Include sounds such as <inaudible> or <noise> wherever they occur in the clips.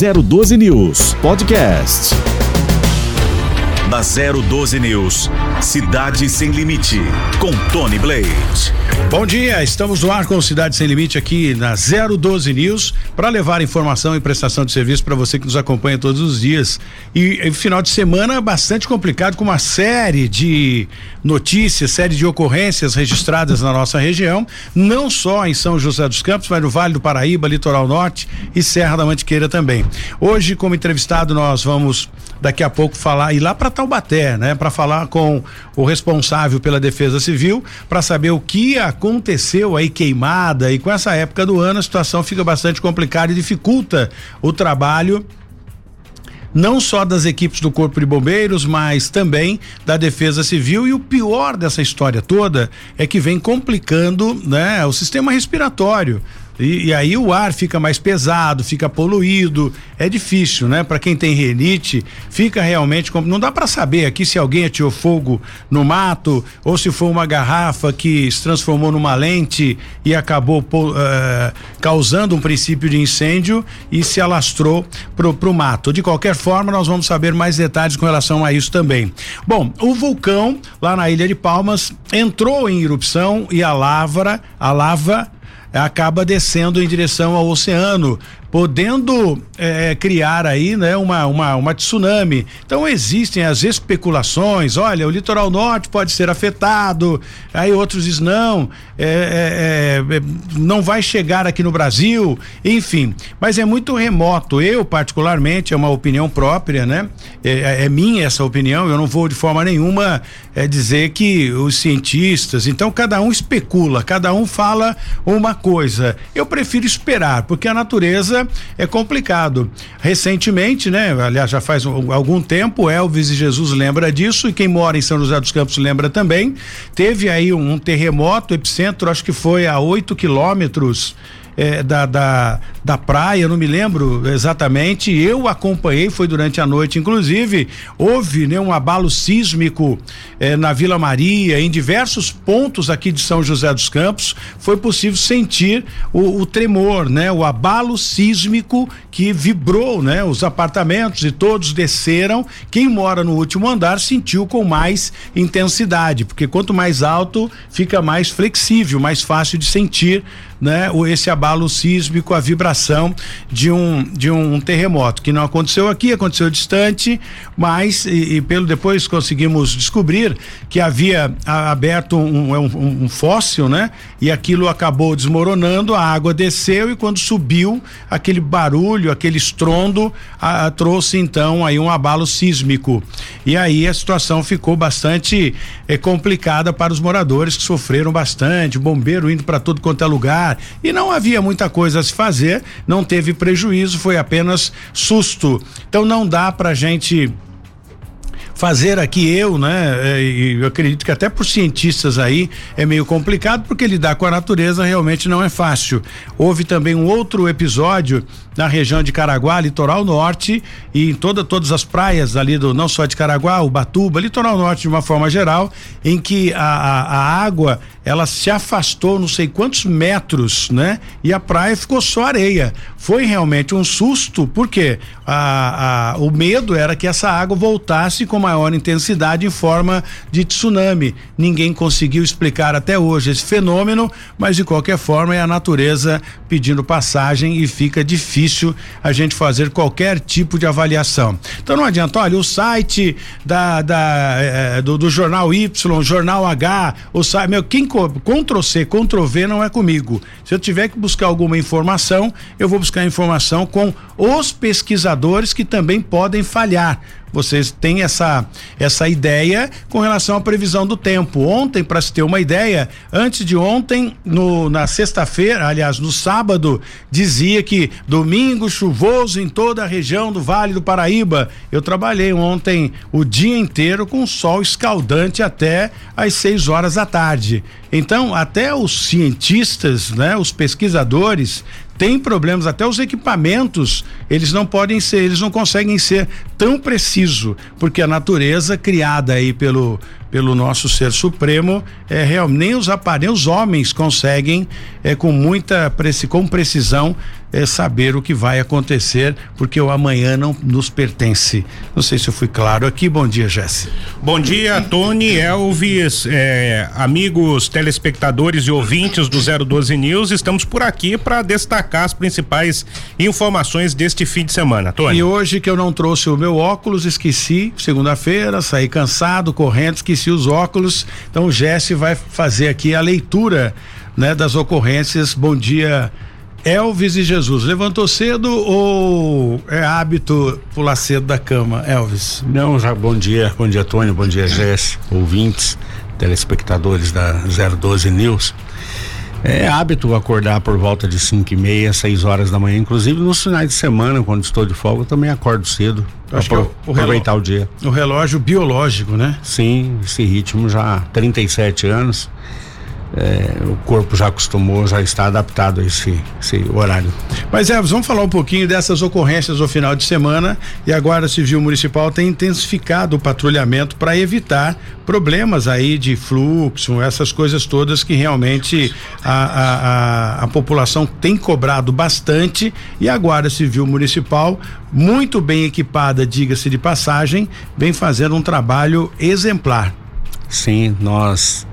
012 News Podcast. Na 012 News, Cidade Sem Limite, com Tony Blade. Bom dia, estamos no ar com Cidade Sem Limite aqui na 012 News para levar informação e prestação de serviço para você que nos acompanha todos os dias. E, e, final de semana bastante complicado com uma série de notícias, série de ocorrências registradas na nossa região, não só em São José dos Campos, mas no Vale do Paraíba, Litoral Norte e Serra da Mantiqueira também. Hoje, como entrevistado, nós vamos daqui a pouco falar ir lá para Taubaté, né, para falar com o responsável pela Defesa Civil para saber o que aconteceu aí queimada e com essa época do ano a situação fica bastante complicada e dificulta o trabalho não só das equipes do Corpo de Bombeiros, mas também da Defesa Civil. E o pior dessa história toda é que vem complicando né, o sistema respiratório. E, e, aí o ar fica mais pesado, fica poluído, é difícil, né? Para quem tem renite, fica realmente não dá para saber aqui se alguém atirou fogo no mato ou se foi uma garrafa que se transformou numa lente e acabou uh, causando um princípio de incêndio e se alastrou pro, pro mato. De qualquer forma, nós vamos saber mais detalhes com relação a isso também. Bom, o vulcão lá na Ilha de Palmas entrou em erupção e a lava, a lava acaba descendo em direção ao oceano podendo é, criar aí, né, uma, uma, uma tsunami. Então existem as especulações, olha, o litoral norte pode ser afetado, aí outros dizem não, é, é, é, não vai chegar aqui no Brasil, enfim, mas é muito remoto. Eu, particularmente, é uma opinião própria, né? É, é, é minha essa opinião, eu não vou de forma nenhuma dizer que os cientistas, então cada um especula, cada um fala uma coisa. Eu prefiro esperar, porque a natureza é complicado. Recentemente, né? Aliás, já faz um, algum tempo, Elvis e Jesus lembra disso e quem mora em São José dos Campos lembra também. Teve aí um, um terremoto, epicentro, acho que foi a 8 quilômetros é, da, da, da praia, não me lembro exatamente. Eu acompanhei, foi durante a noite, inclusive, houve né, um abalo sísmico é, na Vila Maria, em diversos pontos aqui de São José dos Campos, foi possível sentir o, o tremor, né? O abalo sísmico que vibrou, né? Os apartamentos e todos desceram. Quem mora no último andar sentiu com mais intensidade, porque quanto mais alto, fica mais flexível, mais fácil de sentir né, esse abalo sísmico, a vibração de um de um terremoto que não aconteceu aqui, aconteceu distante, mas e, e pelo depois conseguimos descobrir que havia a, aberto um, um, um, fóssil, né? E aquilo acabou desmoronando, a água desceu e quando subiu aquele barulho, aquele estrondo, a, a, trouxe então aí um abalo sísmico. E aí a situação ficou bastante eh, complicada para os moradores que sofreram bastante, bombeiro indo para todo quanto é lugar e não havia muita coisa a se fazer, não teve prejuízo, foi apenas susto. Então não dá pra gente fazer aqui eu, né? É, e eu acredito que até por cientistas aí é meio complicado porque lidar com a natureza realmente não é fácil. Houve também um outro episódio na região de Caraguá, litoral norte e em toda todas as praias ali do não só de Caraguá, Ubatuba, litoral norte de uma forma geral, em que a, a, a água ela se afastou não sei quantos metros, né? E a praia ficou só areia. Foi realmente um susto porque a, a, o medo era que essa água voltasse com maior intensidade em forma de tsunami. Ninguém conseguiu explicar até hoje esse fenômeno, mas de qualquer forma é a natureza pedindo passagem e fica difícil a gente fazer qualquer tipo de avaliação. Então não adianta, olha, o site da, da eh, do, do, jornal Y, jornal H, o site, meu, quem Ctrl C, Ctrl V não é comigo. Se eu tiver que buscar alguma informação, eu vou buscar informação com os pesquisadores que também podem falhar vocês têm essa essa ideia com relação à previsão do tempo. Ontem, para se ter uma ideia, antes de ontem, no, na sexta-feira, aliás, no sábado, dizia que domingo chuvoso em toda a região do Vale do Paraíba. Eu trabalhei ontem o dia inteiro com sol escaldante até às 6 horas da tarde. Então, até os cientistas, né, os pesquisadores tem problemas, até os equipamentos, eles não podem ser, eles não conseguem ser tão preciso, porque a natureza criada aí pelo pelo nosso ser supremo, é real, nem os aparelhos, os homens conseguem é com muita com precisão é, saber o que vai acontecer, porque o amanhã não nos pertence. Não sei se eu fui claro aqui. Bom dia, Jesse. Bom dia, Tony, Elvis, é, amigos telespectadores e ouvintes do 012 News. Estamos por aqui para destacar as principais informações deste fim de semana, Tony. E hoje que eu não trouxe o meu óculos, esqueci, segunda-feira, saí cansado, correndo, esqueci os óculos. Então o Jesse vai fazer aqui a leitura, né, das ocorrências. Bom dia. Elvis e Jesus, levantou cedo ou é hábito pular cedo da cama, Elvis? Não, já bom dia, bom dia Tony, bom dia Jess, ouvintes, telespectadores da 012 News. É hábito acordar por volta de 5 e meia, 6 horas da manhã, inclusive nos finais de semana, quando estou de folga, eu também acordo cedo para aproveitar o dia. O relógio biológico, né? Sim, esse ritmo já há 37 anos é, o corpo já acostumou, já está adaptado a esse, esse horário. Mas é, vamos falar um pouquinho dessas ocorrências no final de semana e a Guarda Civil Municipal tem intensificado o patrulhamento para evitar problemas aí de fluxo, essas coisas todas que realmente a, a, a, a população tem cobrado bastante e a Guarda Civil Municipal, muito bem equipada, diga-se de passagem, vem fazendo um trabalho exemplar. Sim, nós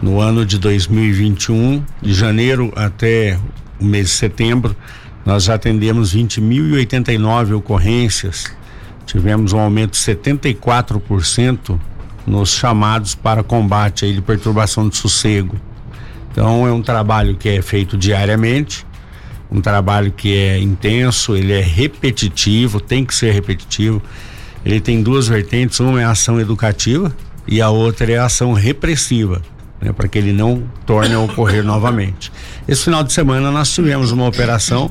no ano de 2021, de janeiro até o mês de setembro, nós atendemos 20.089 ocorrências. Tivemos um aumento de 74% nos chamados para combate aí de perturbação de sossego. Então é um trabalho que é feito diariamente, um trabalho que é intenso, ele é repetitivo, tem que ser repetitivo. Ele tem duas vertentes, uma é a ação educativa e a outra é a ação repressiva né, para que ele não torne a ocorrer novamente. Esse final de semana nós tivemos uma operação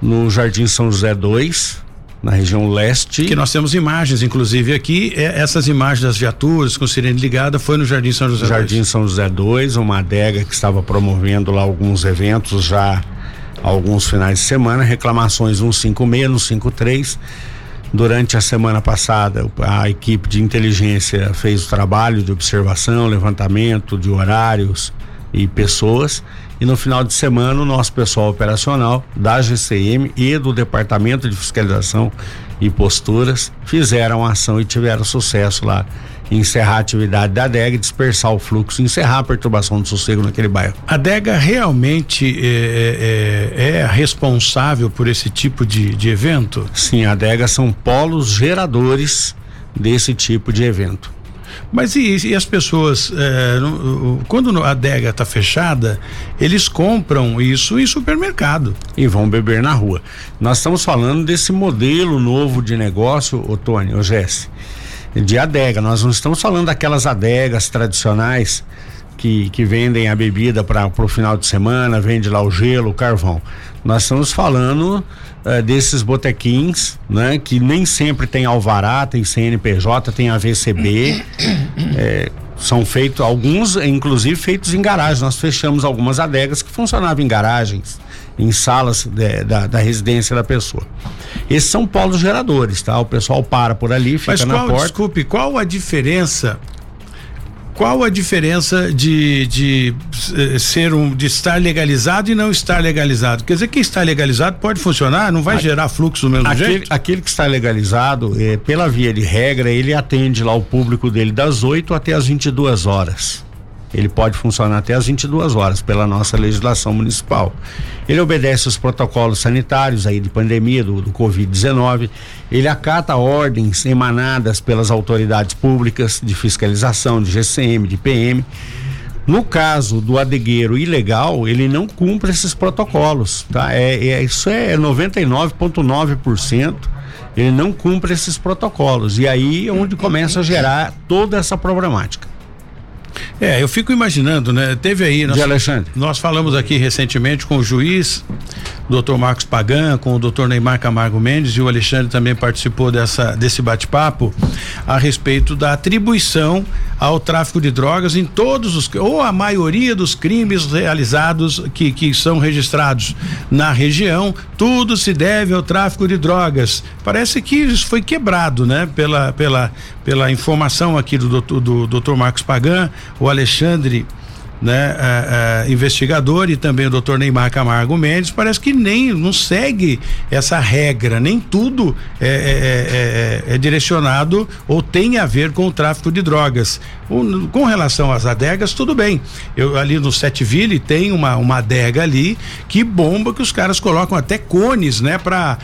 no Jardim São José 2, na região leste. Que nós temos imagens, inclusive aqui, é, essas imagens das viaturas com sirene ligada foi no Jardim São José Jardim 2. São José 2, uma adega que estava promovendo lá alguns eventos já alguns finais de semana, reclamações 156, 153 Durante a semana passada, a equipe de inteligência fez o trabalho de observação, levantamento de horários e pessoas. E no final de semana, o nosso pessoal operacional da GCM e do Departamento de Fiscalização e Posturas fizeram ação e tiveram sucesso lá encerrar a atividade da adega, dispersar o fluxo, encerrar a perturbação do sossego naquele bairro. A adega realmente é, é, é responsável por esse tipo de, de evento? Sim, a adega são polos geradores desse tipo de evento. Mas e, e as pessoas, quando a adega está fechada, eles compram isso em supermercado. E vão beber na rua. Nós estamos falando desse modelo novo de negócio, ô Jesse de adega. Nós não estamos falando daquelas adegas tradicionais que, que vendem a bebida para o final de semana, vende lá o gelo, o carvão. Nós estamos falando uh, desses botequins, né? Que nem sempre tem alvará, tem CNPJ, tem AVCB. é, são feitos, alguns, inclusive, feitos em garagem. Nós fechamos algumas adegas que funcionavam em garagens, em salas de, da, da residência da pessoa. Esses são polos geradores, tá? O pessoal para por ali, fica Mas qual, na porta. Desculpe, qual a diferença? Qual a diferença de, de eh, ser um de estar legalizado e não estar legalizado? Quer dizer, quem está legalizado pode funcionar, não vai a, gerar fluxo do mesmo aquele, jeito? Aquele que está legalizado, eh, pela via de regra, ele atende lá o público dele das 8 até as 22 horas ele pode funcionar até às 22 horas pela nossa legislação municipal. Ele obedece os protocolos sanitários aí de pandemia do, do Covid-19. Ele acata ordens emanadas pelas autoridades públicas de fiscalização, de GCM, de PM. No caso do adegueiro ilegal, ele não cumpre esses protocolos, tá? É, é isso é 99,9%. Ele não cumpre esses protocolos e aí é onde começa a gerar toda essa problemática. É, eu fico imaginando, né? Teve aí. Nós, de Alexandre. Nós falamos aqui recentemente com o juiz, doutor Marcos Pagan, com o doutor Neymar Camargo Mendes e o Alexandre também participou dessa, desse bate-papo a respeito da atribuição ao tráfico de drogas em todos os, ou a maioria dos crimes realizados que, que são registrados na região, tudo se deve ao tráfico de drogas. Parece que isso foi quebrado, né? Pela, pela, pela informação aqui do doutor, do Marcos Pagan, o Alexandre né, é, é, investigador e também o doutor Neymar Camargo Mendes, parece que nem não segue essa regra, nem tudo é, é, é, é direcionado ou tem a ver com o tráfico de drogas. Com relação às adegas, tudo bem. Eu ali no Setville tem uma, uma adega ali que bomba que os caras colocam até cones, né, para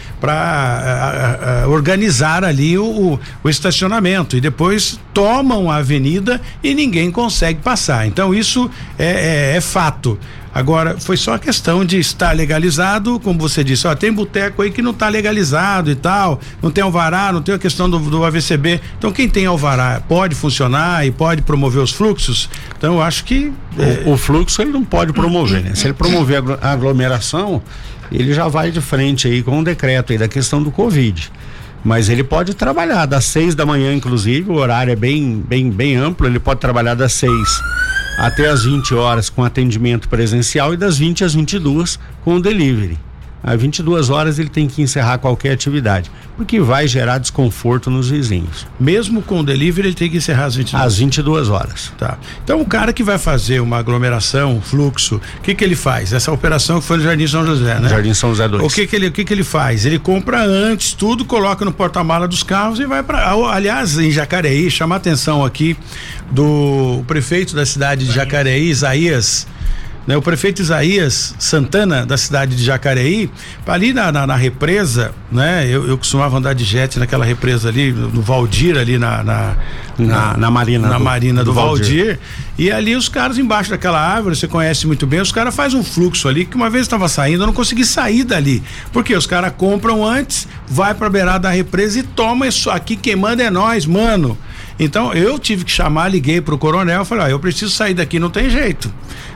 organizar ali o, o, o estacionamento e depois tomam a avenida e ninguém consegue passar. Então isso é, é, é fato. Agora, foi só a questão de estar legalizado, como você disse, ó, tem boteco aí que não está legalizado e tal, não tem alvará, não tem a questão do, do AVCB. Então, quem tem alvará pode funcionar e pode promover os fluxos. Então, eu acho que. É... O, o, fluxo ele não pode promover, né? Se ele promover a aglomeração, ele já vai de frente aí com o um decreto aí da questão do Covid mas ele pode trabalhar das seis da manhã, inclusive, o horário é bem, bem, bem amplo, ele pode trabalhar das seis até as 20 horas com atendimento presencial e das 20 às 22 com delivery às 22 horas ele tem que encerrar qualquer atividade, porque vai gerar desconforto nos vizinhos. Mesmo com o delivery, ele tem que encerrar às 22 Às 22 horas. Tá. Então o cara que vai fazer uma aglomeração, um fluxo, o que que ele faz? Essa operação que foi no Jardim São José, né? Jardim São José 2. O que que ele, o que que ele faz? Ele compra antes tudo, coloca no porta-mala dos carros e vai para, aliás, em Jacareí, chama a atenção aqui do prefeito da cidade de Jacareí, Isaías né? O prefeito Isaías Santana, da cidade de Jacareí, ali na, na, na represa, né? Eu, eu, costumava andar de jet naquela represa ali, no Valdir, ali na. Na, na, na Marina. Na do, Marina do, do Valdir. E ali os caras embaixo daquela árvore, você conhece muito bem, os caras fazem um fluxo ali, que uma vez estava saindo, eu não consegui sair dali. Porque os caras compram antes, vai pra beirada da represa e toma isso aqui, quem manda é nós, mano. Então eu tive que chamar, liguei pro coronel, falei, ó, eu preciso sair daqui, não tem jeito.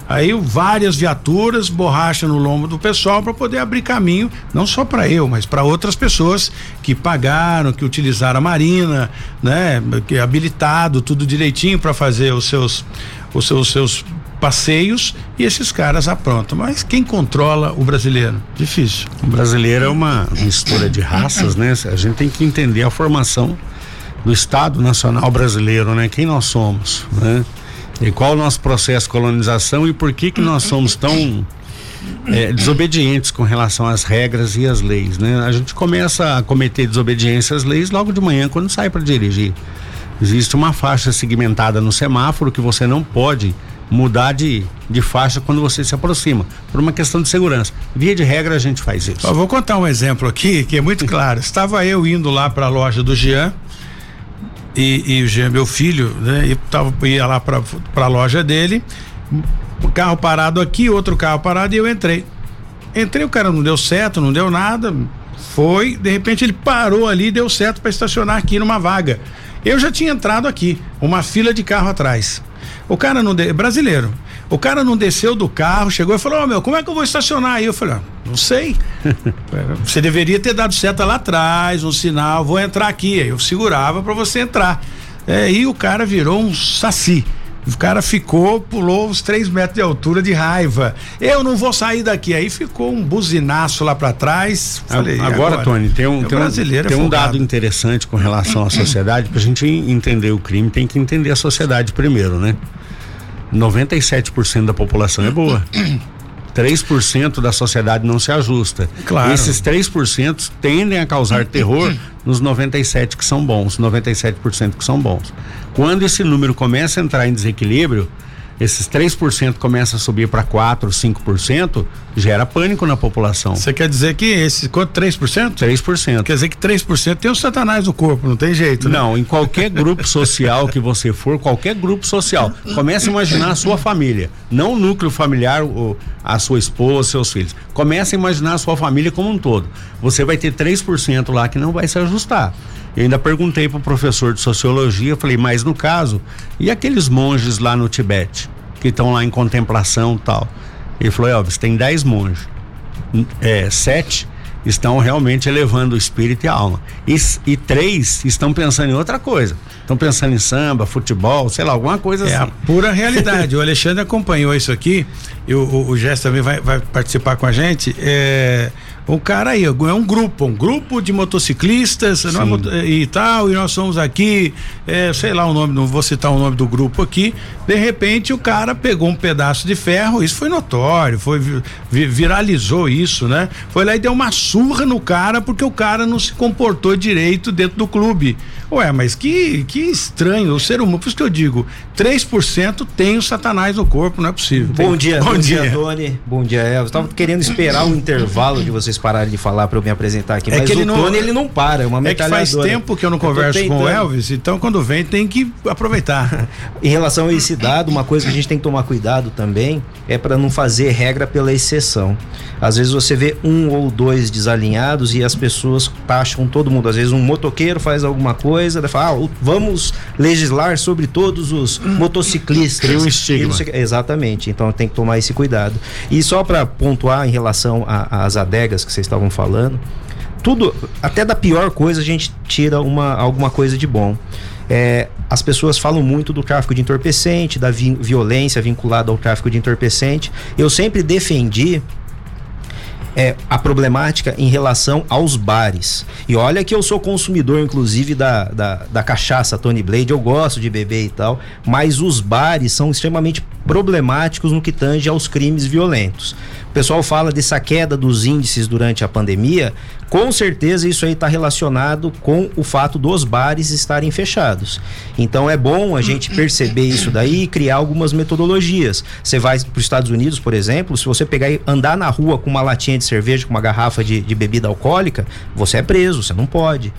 Aí várias viaturas, borracha no lombo do pessoal para poder abrir caminho, não só para eu, mas para outras pessoas que pagaram, que utilizaram a marina, né, que é habilitado tudo direitinho para fazer os seus os seus, seus passeios e esses caras aprontam. Mas quem controla o brasileiro? Difícil. O brasileiro é uma mistura de raças, né? A gente tem que entender a formação do Estado Nacional Brasileiro, né? Quem nós somos, né? E qual o nosso processo de colonização e por que que nós somos tão é, desobedientes com relação às regras e às leis, né? A gente começa a cometer desobediência às leis logo de manhã quando sai para dirigir. Existe uma faixa segmentada no semáforo que você não pode mudar de, de faixa quando você se aproxima, por uma questão de segurança. Via de regra a gente faz isso. Eu vou contar um exemplo aqui que é muito claro. Estava eu indo lá para a loja do Jean e, e meu filho, né, e tava, ia lá para a loja dele, o carro parado aqui, outro carro parado e eu entrei. Entrei, o cara não deu certo, não deu nada, foi, de repente ele parou ali, deu certo para estacionar aqui numa vaga. Eu já tinha entrado aqui, uma fila de carro atrás. O cara não de... brasileiro. O cara não desceu do carro, chegou e falou: Ô oh, meu, como é que eu vou estacionar aí? Eu falei: ah, Não sei. <laughs> você deveria ter dado seta lá atrás, um sinal, vou entrar aqui. Aí eu segurava para você entrar. É, e o cara virou um saci. O cara ficou, pulou uns três metros de altura de raiva. Eu não vou sair daqui. Aí ficou um buzinaço lá para trás. Falei, agora, agora, Tony, tem um, tem, um, tem um dado interessante com relação à sociedade. Para a gente entender o crime, tem que entender a sociedade primeiro, né? 97% da população é boa. 3% da sociedade não se ajusta. Claro. Esses 3% tendem a causar terror nos 97 que são bons, 97% que são bons. Quando esse número começa a entrar em desequilíbrio, esses 3% começa a subir para 4, 5%, gera pânico na população. Você quer dizer que esse quanto 3%? 3%. Quer dizer que 3% tem o satanás no corpo, não tem jeito, né? Não, em qualquer grupo social que você for, qualquer grupo social, comece a imaginar a sua família, não o núcleo familiar, o, a sua esposa, seus filhos. Comece a imaginar a sua família como um todo. Você vai ter 3% lá que não vai se ajustar. Eu ainda perguntei para o professor de sociologia, falei, mas no caso, e aqueles monges lá no Tibete, que estão lá em contemplação tal? Ele falou, Elvis, tem dez monges, é, sete estão realmente elevando o espírito e a alma. E, e três estão pensando em outra coisa. Estão pensando em samba, futebol, sei lá, alguma coisa é assim. É a pura <laughs> realidade. o Alexandre acompanhou isso aqui, e o, o, o também vai, vai participar com a gente. É, O cara aí, é um grupo, um grupo de motociclistas é e tal, e nós somos aqui, é, sei lá o nome, não vou citar o nome do grupo aqui. De repente o cara pegou um pedaço de ferro, isso foi notório, foi viralizou isso, né? Foi lá e deu uma surra no cara porque o cara não se comportou direito dentro do clube. Ué, mas que, que estranho, o ser humano, por isso que eu digo, 3% tem o satanás no corpo, não é possível. Bom tem. dia, <laughs> bom, bom dia. dia, Tony. Bom dia, Elvis. Tava querendo esperar o intervalo de vocês pararem de falar para eu me apresentar aqui, é mas que ele o não, Tony ele não para, é uma É que faz tempo que eu não converso com o Elvis, então quando vem tem que aproveitar. <laughs> em relação a esse dado, uma coisa que a gente tem que tomar cuidado também é para não fazer regra pela exceção. Às vezes você vê um ou dois desalinhados e as pessoas taxam todo mundo. Às vezes um motoqueiro faz alguma coisa, fala, ah, vamos legislar sobre todos os motociclistas. Cria um estigma. Exatamente. Então tem que tomar esse cuidado. E só para pontuar em relação às adegas que vocês estavam falando, tudo, até da pior coisa a gente tira uma, alguma coisa de bom. É, as pessoas falam muito do tráfico de entorpecente, da vi violência vinculada ao tráfico de entorpecente. Eu sempre defendi é, a problemática em relação aos bares. E olha que eu sou consumidor, inclusive, da, da, da cachaça Tony Blade, eu gosto de beber e tal, mas os bares são extremamente problemáticos no que tange aos crimes violentos. O pessoal fala dessa queda dos índices durante a pandemia, com certeza isso aí está relacionado com o fato dos bares estarem fechados. Então é bom a gente perceber isso daí e criar algumas metodologias. Você vai para os Estados Unidos, por exemplo, se você pegar e andar na rua com uma latinha de cerveja, com uma garrafa de, de bebida alcoólica, você é preso, você não pode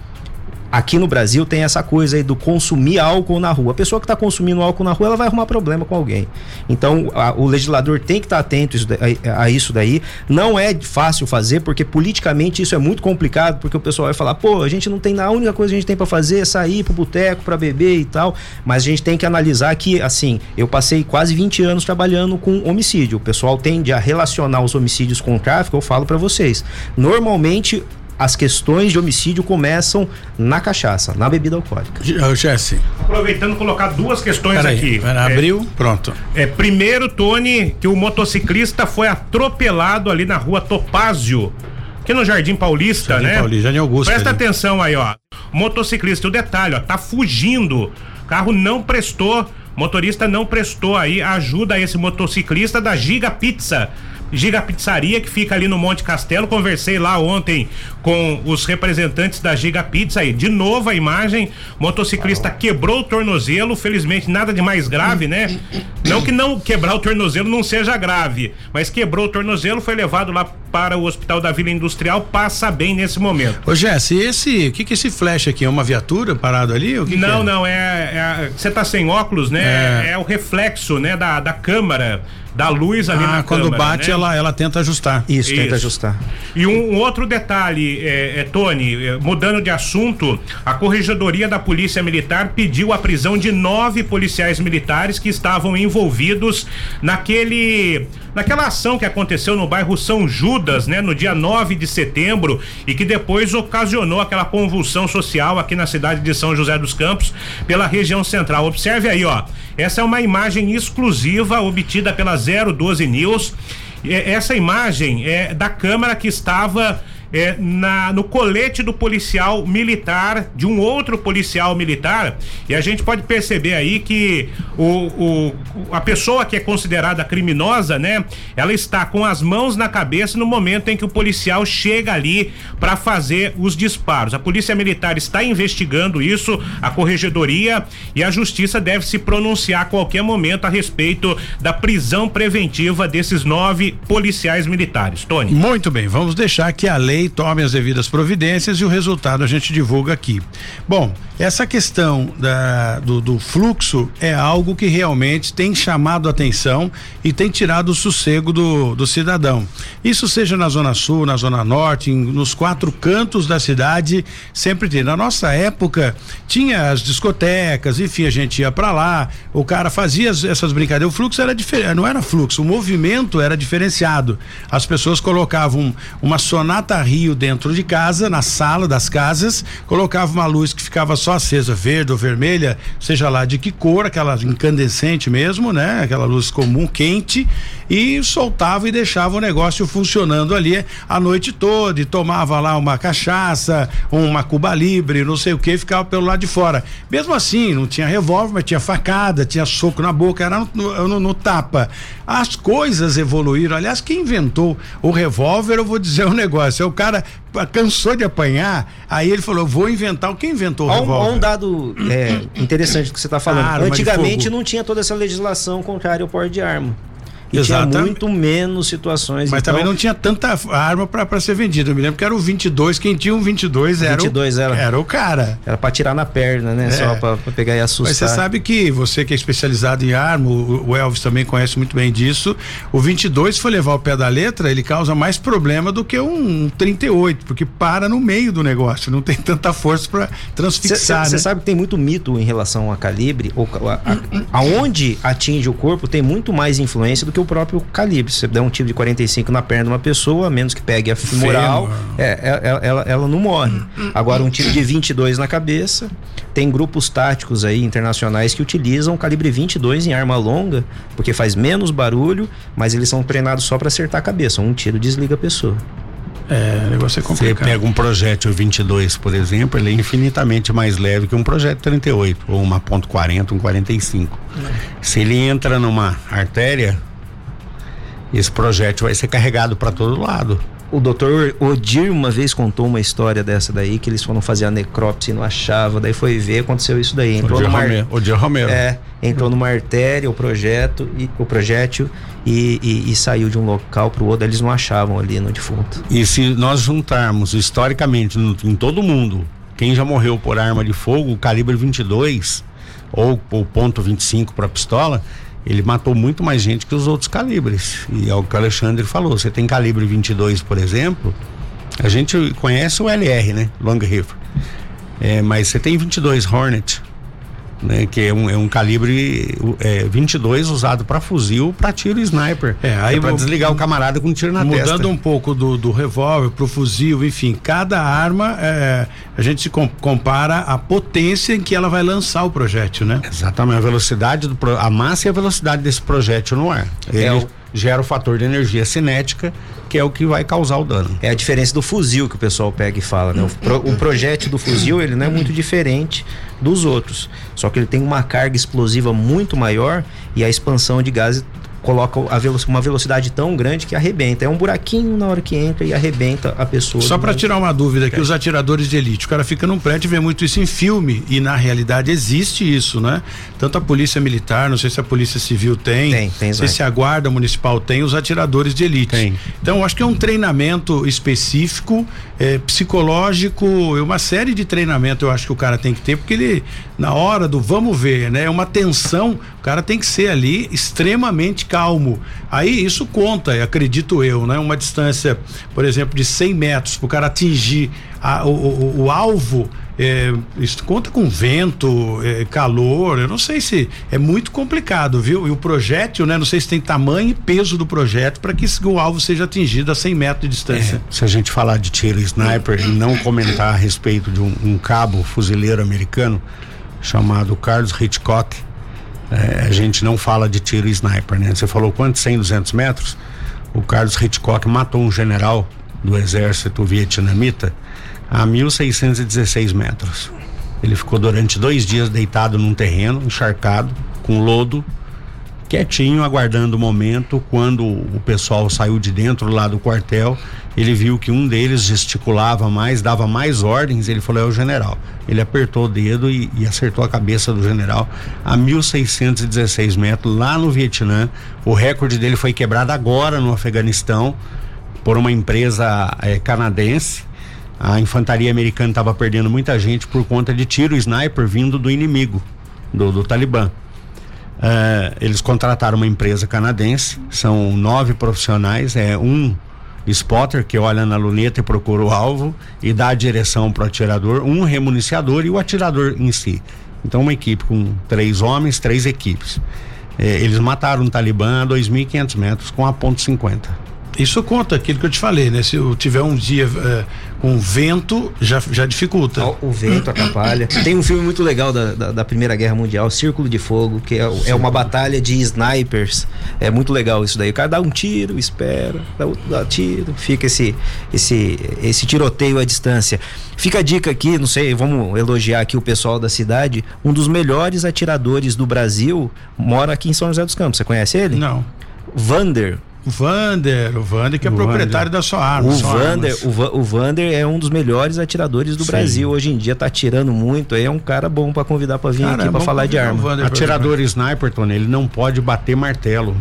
aqui no Brasil tem essa coisa aí do consumir álcool na rua. A pessoa que está consumindo álcool na rua, ela vai arrumar problema com alguém. Então, a, o legislador tem que estar tá atento a, a, isso daí. Não é fácil fazer, porque politicamente isso é muito complicado, porque o pessoal vai falar, pô, a gente não tem a única coisa que a gente tem para fazer é sair pro boteco para beber e tal. Mas a gente tem que analisar que, assim, eu passei quase 20 anos trabalhando com homicídio. O pessoal tende a relacionar os homicídios com o tráfico, eu falo para vocês. Normalmente, as questões de homicídio começam na cachaça, na bebida alcoólica. Jesse. Aproveitando colocar duas questões Pera aqui. Aí, abriu, é, pronto. É, primeiro, Tony, que o motociclista foi atropelado ali na rua Topázio, aqui no Jardim Paulista, Jardim né? Paulista, Jardim Augusto. Presta ali. atenção aí, ó. Motociclista, o detalhe, ó, tá fugindo. Carro não prestou, motorista não prestou aí ajuda a esse motociclista da Giga Pizza Giga Pizzaria, que fica ali no Monte Castelo. Conversei lá ontem com os representantes da Giga Pizza aí. De novo a imagem, motociclista quebrou o tornozelo, felizmente nada de mais grave, né? Não que não quebrar o tornozelo não seja grave, mas quebrou o tornozelo, foi levado lá para o Hospital da Vila Industrial, passa bem nesse momento. Ô Jesse, esse, o que que esse flash aqui é uma viatura parado ali? O que não, que é? não, é, você é, tá sem óculos, né? É. é, o reflexo, né, da, da câmara da luz ali ah, na quando câmera, bate né? ela ela tenta ajustar. Isso, Isso. tenta ajustar. E um, um outro detalhe, é, é, Tony, é, mudando de assunto, a corregedoria da Polícia Militar pediu a prisão de nove policiais militares que estavam envolvidos naquele naquela ação que aconteceu no bairro São Judas, né, no dia 9 de setembro e que depois ocasionou aquela convulsão social aqui na cidade de São José dos Campos, pela região central. Observe aí, ó. Essa é uma imagem exclusiva obtida pela 012 News. Essa imagem é da câmera que estava é, na, no colete do policial militar, de um outro policial militar, e a gente pode perceber aí que o, o, a pessoa que é considerada criminosa, né, ela está com as mãos na cabeça no momento em que o policial chega ali para fazer os disparos. A polícia militar está investigando isso, a corregedoria e a justiça deve se pronunciar a qualquer momento a respeito da prisão preventiva desses nove policiais militares. Tony. Muito bem, vamos deixar que a lei lei tome as devidas providências e o resultado a gente divulga aqui. Bom, essa questão da, do, do fluxo é algo que realmente tem chamado a atenção e tem tirado o sossego do, do cidadão. Isso seja na Zona Sul, na Zona Norte, em, nos quatro cantos da cidade, sempre tem. Na nossa época, tinha as discotecas, enfim, a gente ia para lá, o cara fazia essas brincadeiras. O fluxo era diferente, não era fluxo, o movimento era diferenciado. As pessoas colocavam uma sonata rio dentro de casa, na sala das casas, colocava uma luz que ficava só acesa, verde ou vermelha, seja lá de que cor, aquela incandescente mesmo, né? Aquela luz comum, quente, e soltava e deixava o negócio funcionando ali a noite toda e tomava lá uma cachaça, uma cuba libre, não sei o que, ficava pelo lado de fora. Mesmo assim, não tinha revólver, mas tinha facada, tinha soco na boca, era no, no, no, tapa. As coisas evoluíram. Aliás, quem inventou o revólver, eu vou dizer um negócio, é o cara cansou de apanhar, aí ele falou: vou inventar. Quem inventou o Há um, há revólver? um dado é, interessante que você está falando. Antigamente não tinha toda essa legislação contrária ao porte de arma. E Exatamente. tinha muito menos situações. Mas então, também não tinha tanta arma pra ser vendida. Eu me lembro que era o 22. Quem tinha um 22 era, 22 o, era. era o cara. Era pra tirar na perna, né? É. Só pra pegar e assustar. Mas você sabe que você que é especializado em arma, o, o Elvis também conhece muito bem disso. O 22, se for levar o pé da letra, ele causa mais problema do que um 38, porque para no meio do negócio, não tem tanta força pra transfixar, Você né? sabe que tem muito mito em relação a calibre, ou a, a- aonde atinge o corpo tem muito mais influência do que o próprio calibre. Se você der um tiro de 45 na perna de uma pessoa, a menos que pegue a femoral, Fêmur. é, é- ela, ela, ela não morre. Agora, um tiro de 22 na cabeça, tem grupos táticos aí internacionais que utilizam o calibre 22 em arma longa, porque faz menos barulho, mas eles são treinados só para acertar a cabeça. Um tiro desliga a pessoa. É, o negócio é Você complicado. pega um projétil 22, por exemplo, ele é infinitamente mais leve que um projétil 38, ou uma ponto .40, um 45. Se ele entra numa artéria, esse projétil vai ser carregado para todo lado. O doutor Odir uma vez contou uma história dessa daí, que eles foram fazer a necrópsia e não achava, daí foi ver, aconteceu isso daí. Entrou O Dia numa, Romero. O Dia Romero. é, entrou numa artéria, o projeto, e, o projétil, e, e- e saiu de um local pro outro, eles não achavam ali no defunto. E se nós juntarmos historicamente no- em todo mundo, quem já morreu por arma de fogo, o calibre 22 ou o ponto 25 para pistola, ele matou muito mais gente que os outros calibres. E é o que o Alexandre falou, você tem calibre 22, por exemplo, a gente conhece o LR, né? Long Rifle. É, mas você tem 22 Hornet, né? Que é um, é um calibre é, 22 usado para fuzil, para tiro e sniper. É, aí para vou- desligar o camarada com um tiro na Mudando testa. um pouco do, do revólver pro fuzil, enfim, cada arma é, a gente se com- compara a potência em que ela vai lançar o projétil, né? Exatamente, a velocidade do a massa e a velocidade desse projétil no ar. Ele É o- gera o fator de energia cinética, que é o que vai causar o dano. É a diferença do fuzil que o pessoal pega e fala, né? O, pro- o projétil do fuzil, ele não é muito diferente dos outros. Só que ele tem uma carga explosiva muito maior e a expansão de gases coloca uma velocidade tão grande que arrebenta. É um buraquinho na hora que entra e arrebenta a pessoa. Só para uma- tirar uma dúvida aqui, os atiradores de elite, o cara fica num prédio e vê muito isso em filme e na realidade existe isso, né? Tanto a polícia militar, não sei se a polícia civil tem, Tem, tem, não sei vai. se a guarda municipal tem, os atiradores de elite. Tem. Então, eu acho que é um treinamento específico, é, psicológico, e uma série de treinamento eu acho que o cara tem que ter, porque ele, na hora do vamos ver, né? É uma tensão, o cara tem que ser ali extremamente calmo. Aí isso conta, acredito eu, né? Uma distância, por exemplo, de 100 metros, para o cara atingir a- o, o- o alvo. é, isso conta com vento, é, calor, eu não sei se é muito complicado, viu? E o projétil, né? Não sei se tem tamanho e peso do projétil para que o alvo seja atingido a 100 metros de distância. Se a gente falar de tiro sniper e não comentar a respeito de um, um cabo fuzileiro americano chamado Carlos Hitchcock, é, a gente não fala de tiro sniper, né? Você falou quantos? 100, 200 metros? O Carlos Hitchcock matou um general do exército vietnamita a 1.616 metros. Ele ficou durante dois dias deitado num terreno, encharcado, com lodo, quietinho, aguardando o momento. Quando o pessoal saiu de dentro lá do quartel, ele viu que um deles gesticulava mais, dava mais ordens. Ele falou: é o general. Ele apertou o dedo e, e acertou a cabeça do general a 1.616 metros lá no Vietnã. O recorde dele foi quebrado agora no Afeganistão por uma empresa eh, canadense. A infantaria americana estava perdendo muita gente por conta de tiro sniper vindo do inimigo, do, do Talibã. Eh, eles contrataram uma empresa canadense, são nove profissionais, é um spotter que olha na luneta e procura o alvo e dá a direção para o atirador, um remuniciador e o atirador em si. Então uma equipe com três homens, três equipes. Eh, eles mataram um Talibã a 2.500 metros com a ponto .50. Isso conta aquilo que eu te falei, né? Se eu tiver um dia é, com vento, já, já dificulta. O, o vento atrapalha. Tem um filme muito legal da, da, da, Primeira Guerra Mundial, Círculo de Fogo, que é, é uma batalha de snipers. É muito legal isso daí. O cara dá um tiro, espera, dá outro dá tiro, fica esse, esse, esse tiroteio à distância. Fica a dica aqui, não sei, vamos elogiar aqui o pessoal da cidade. Um dos melhores atiradores do Brasil mora aqui em São José dos Campos. Você conhece ele? Não. Vander, o Vander, o Vander que é o proprietário da sua arma. O Vander, o, o Vander é um dos melhores atiradores do Sim. Brasil. Hoje em dia tá atirando muito, é um cara bom para convidar para vir cara, aqui é para falar de arma. Atirador sniper, Tony, ele não pode bater martelo.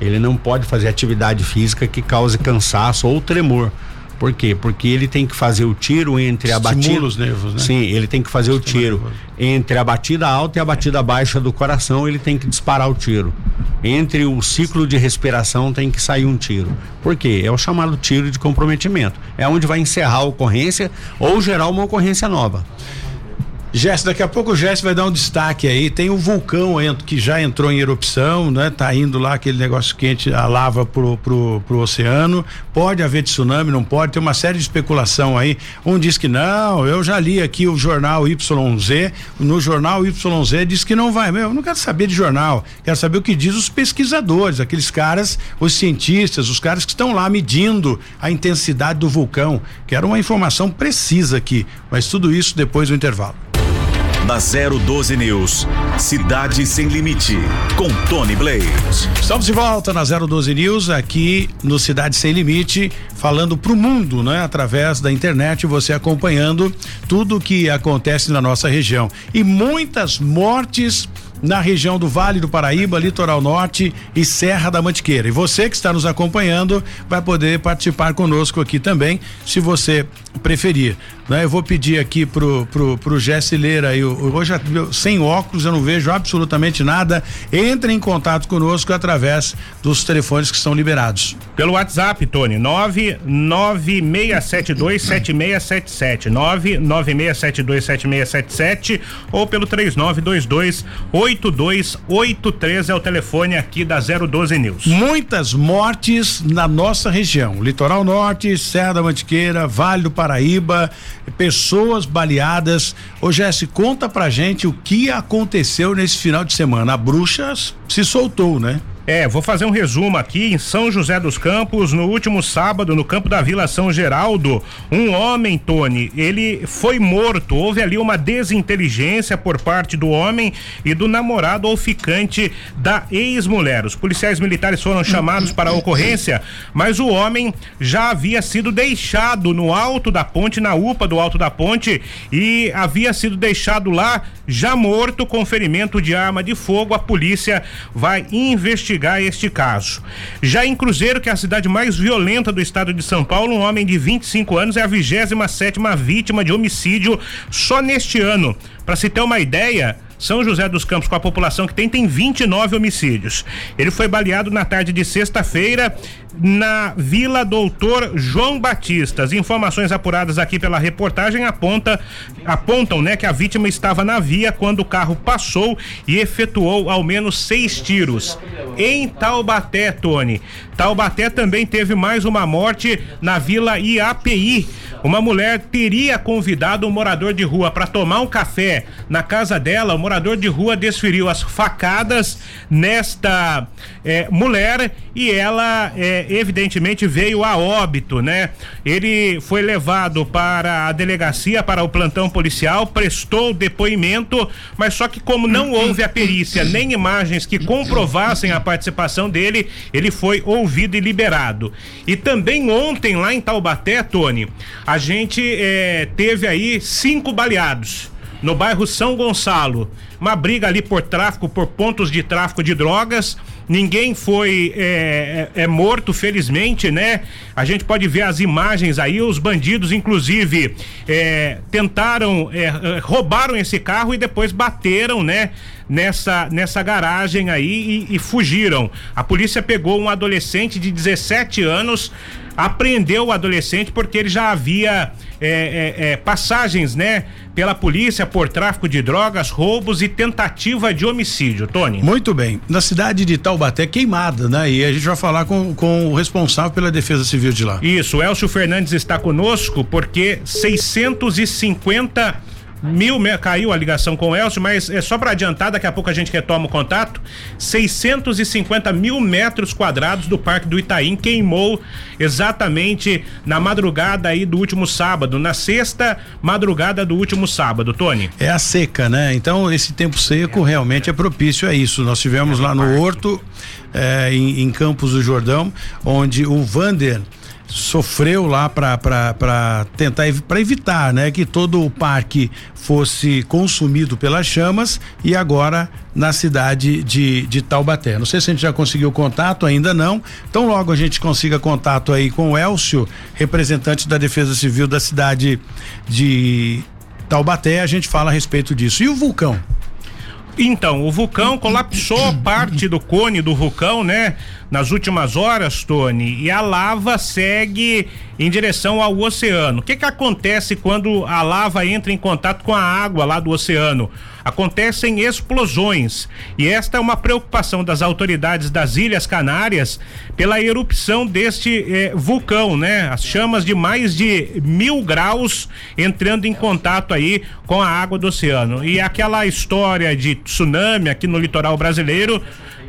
Ele não pode fazer atividade física que cause cansaço ou tremor. Por quê? Porque ele tem que fazer o tiro entre a batida. os nervos, né? Sim, ele tem que fazer o tiro entre a batida alta e a batida baixa do coração, ele tem que disparar o tiro. Entre o ciclo de respiração tem que sair um tiro. Por quê? É o chamado tiro de comprometimento. É onde vai encerrar a ocorrência ou gerar uma ocorrência nova. Jess, daqui a pouco o Jess vai dar um destaque aí. Tem o vulcão que já entrou em erupção, né? Tá indo lá aquele negócio quente, a lava pro, pro, pro oceano. Pode haver tsunami, não pode? Tem uma série de especulação aí. Um diz que não, eu já li aqui o jornal YZ. No jornal YZ diz que não vai. Meu, eu não quero saber de jornal, quero saber o que diz os pesquisadores, aqueles caras, os cientistas, os caras que estão lá medindo a intensidade do vulcão. Quero uma informação precisa aqui, mas tudo isso depois do intervalo na 012 News. Cidade Sem Limite, com Tony Blade. Estamos de volta na 012 News, aqui no Cidade Sem Limite, falando para o mundo, né? Através da internet, você acompanhando tudo o que acontece na nossa região. E muitas mortes na região do Vale do Paraíba, Litoral Norte e Serra da Mantiqueira. E você que está nos acompanhando vai poder participar conosco aqui também, se você preferir. Né? Eu vou pedir aqui pro, pro, pro Jesse ler aí, hoje sem óculos eu não vejo absolutamente nada. Entre em contato conosco através dos telefones que estão liberados. Pelo WhatsApp, Tony, 996727677, 996727677 ou pelo 3922 8283 é o telefone aqui da 012 News. Muitas mortes na nossa região, Litoral Norte, Serra da Mantiqueira, Vale do Paraíba, pessoas baleadas. Ô Jesse, conta pra gente o que aconteceu nesse final de semana. A bruxa se soltou, né? É, vou fazer um resumo aqui. Em São José dos Campos, no último sábado, no campo da Vila São Geraldo, um homem, Tony, ele foi morto. Houve ali uma desinteligência por parte do homem e do namorado ou ficante da ex-mulher. Os policiais militares foram chamados para a ocorrência, mas o homem já havia sido deixado no alto da ponte, na UPA do alto da ponte, e havia sido deixado lá já morto com ferimento de arma de fogo. A polícia vai investigar investigar este caso. Já em Cruzeiro, que é a cidade mais violenta do estado de São Paulo, um homem de 25 anos é a 27 sétima vítima de homicídio só neste ano. Para se ter uma ideia, são José dos Campos, com a população que tem, tem 29 homicídios. Ele foi baleado na tarde de sexta-feira na Vila Doutor João Batista. As informações apuradas aqui pela reportagem aponta, apontam né, que a vítima estava na via quando o carro passou e efetuou ao menos seis tiros. Em Taubaté, Tony. Taubaté também teve mais uma morte na Vila IAPI. Uma mulher teria convidado um morador de rua para tomar um café na casa dela. O morador de rua desferiu as facadas nesta eh, mulher e ela eh, evidentemente veio a óbito, né? Ele foi levado para a delegacia, para o plantão policial, prestou depoimento, mas só que como não houve a perícia nem imagens que comprovassem a participação dele, ele foi ouvido e liberado. E também ontem lá em Taubaté, Tony, a gente eh, teve aí cinco baleados no bairro São Gonçalo. Uma briga ali por tráfico, por pontos de tráfico de drogas. Ninguém foi é, é, é, morto, felizmente, né? A gente pode ver as imagens aí, os bandidos, inclusive, é, tentaram, é, é, roubaram esse carro e depois bateram, né? Nessa, nessa garagem aí e, e fugiram. A polícia pegou um adolescente de 17 anos apreendeu o adolescente porque ele já havia é, é, é, passagens, né, pela polícia por tráfico de drogas, roubos e tentativa de homicídio. Tony. Muito bem. Na cidade de Taubaté, queimada, né? E a gente vai falar com, com o responsável pela Defesa Civil de lá. Isso, Elcio Fernandes está conosco porque 650 mil, caiu a ligação com o Elcio, mas é só para adiantar, daqui a pouco a gente retoma o contato. 650 mil metros quadrados do Parque do Itaim queimou exatamente na madrugada aí do último sábado, na sexta madrugada do último sábado, Tony. É a seca, né? Então esse tempo seco é. realmente é propício a isso. Nós tivemos é lá no Horto, é, em, em Campos do Jordão, onde o Vander sofreu lá para tentar para evitar, né, que todo o parque fosse consumido pelas chamas e agora na cidade de, de Taubaté. Não sei se a gente já conseguiu contato, ainda não. Então logo a gente consiga contato aí com o Elcio, representante da Defesa Civil da cidade de Taubaté, a gente fala a respeito disso. E o vulcão? Então, o vulcão colapsou parte do cone do vulcão, né? Nas últimas horas, Tony, e a lava segue em direção ao oceano. O que que acontece quando a lava entra em contato com a água lá do oceano? Acontecem explosões e esta é uma preocupação das autoridades das Ilhas Canárias pela erupção deste eh, vulcão, né? As chamas de mais de mil graus entrando em contato aí com a água do oceano. E aquela história de tsunami aqui no litoral brasileiro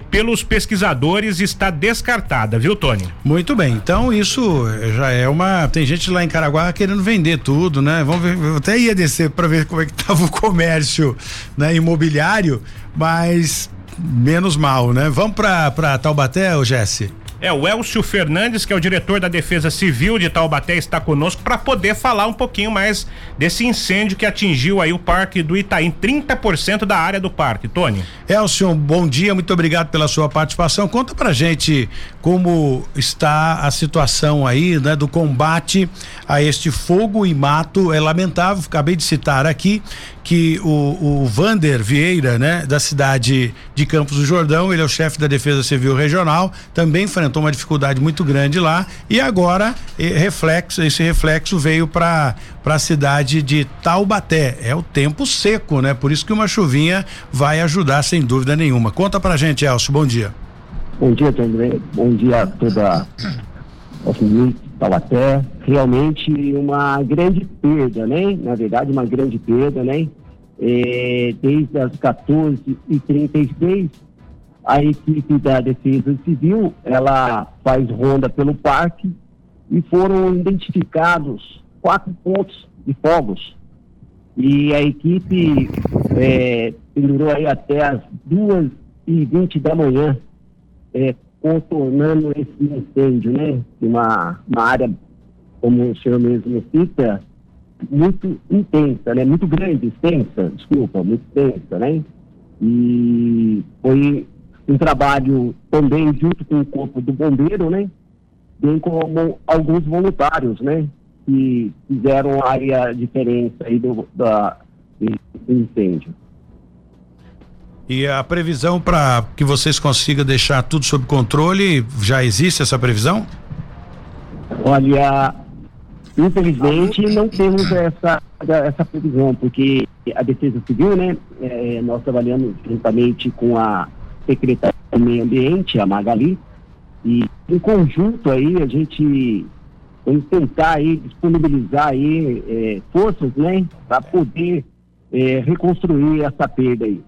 pelos pesquisadores está descartada, viu, Tony? Muito bem. Então isso já é uma. Tem gente lá em Caraguá querendo vender tudo, né? Vamos ver. Eu até ia descer para ver como é que estava <laughs> o comércio, né, imobiliário, mas menos mal, né? Vamos para Taubaté, Jesse? É, o Elcio Fernandes, que é o diretor da Defesa Civil de Taubaté, está conosco para poder falar um pouquinho mais desse incêndio que atingiu aí o Parque do Itaim, 30% da área do parque. Tony. Elcio, bom dia, muito obrigado pela sua participação. Conta pra gente como está a situação aí, né, do combate a este fogo e mato. É lamentável, acabei de citar aqui que o, o Vander Vieira, né, da cidade de Campos do Jordão, ele é o chefe da Defesa Civil Regional, também enfrentou uma dificuldade muito grande lá e agora reflexo, esse reflexo veio para para a cidade de Taubaté. É o tempo seco, né? Por isso que uma chuvinha vai ajudar sem dúvida nenhuma. Conta pra gente, Elcio, bom dia. Bom dia, André. Bom dia a toda a Taubaté. Realmente uma grande perda, né? Na verdade, uma grande perda, né? É, desde as 14h36, a equipe da Defesa Civil, ela faz ronda pelo parque e foram identificados quatro pontos de fogos. E a equipe é, pendurou aí até as duas e vinte da manhã, é, contornando esse incêndio, né? Uma, uma área, como o senhor mesmo cita, muito intensa, né? Muito grande, extensa, desculpa, muito extensa, né? E foi um trabalho também junto com o corpo do bombeiro, né? Bem como alguns voluntários, né? Que fizeram aí a diferença aí do, da, do incêndio. E a previsão para que vocês consigam deixar tudo sob controle, já existe essa previsão? Olha, Infelizmente, não temos essa, essa previsão, porque a Defesa Civil, né, é, nós trabalhamos juntamente com a Secretaria do Meio Ambiente, a Magali, e em conjunto aí a gente vamos tentar aí disponibilizar aí é, forças, né, para poder é, reconstruir essa perda aí.